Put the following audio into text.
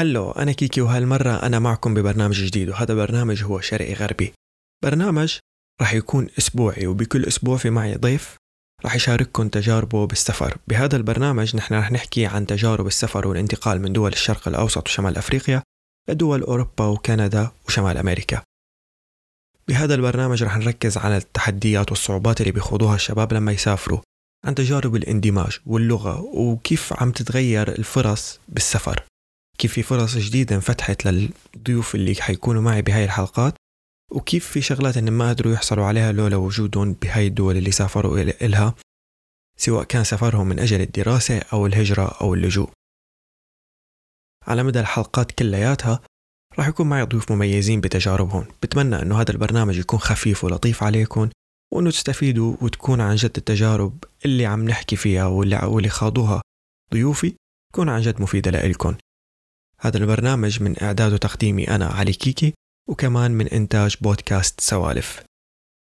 هلو أنا كيكي وهالمرة أنا معكم ببرنامج جديد وهذا برنامج هو شرقي غربي. برنامج راح يكون أسبوعي وبكل أسبوع في معي ضيف راح يشارككم تجاربه بالسفر. بهذا البرنامج نحن راح نحكي عن تجارب السفر والانتقال من دول الشرق الأوسط وشمال أفريقيا لدول أوروبا وكندا وشمال أمريكا. بهذا البرنامج رح نركز على التحديات والصعوبات اللي بيخوضوها الشباب لما يسافروا عن تجارب الاندماج واللغة وكيف عم تتغير الفرص بالسفر. كيف في فرص جديدة انفتحت للضيوف اللي حيكونوا معي بهاي الحلقات وكيف في شغلات ان ما قدروا يحصلوا عليها لولا وجودهم بهاي الدول اللي سافروا إلها سواء كان سفرهم من أجل الدراسة أو الهجرة أو اللجوء. على مدى الحلقات كلياتها راح يكون معي ضيوف مميزين بتجاربهم. بتمنى أنه هذا البرنامج يكون خفيف ولطيف عليكم وأنه تستفيدوا وتكون عن جد التجارب اللي عم نحكي فيها واللي خاضوها ضيوفي تكون عن جد مفيدة لإلكم. هذا البرنامج من إعداد وتقديمي أنا علي كيكي وكمان من إنتاج بودكاست سوالف.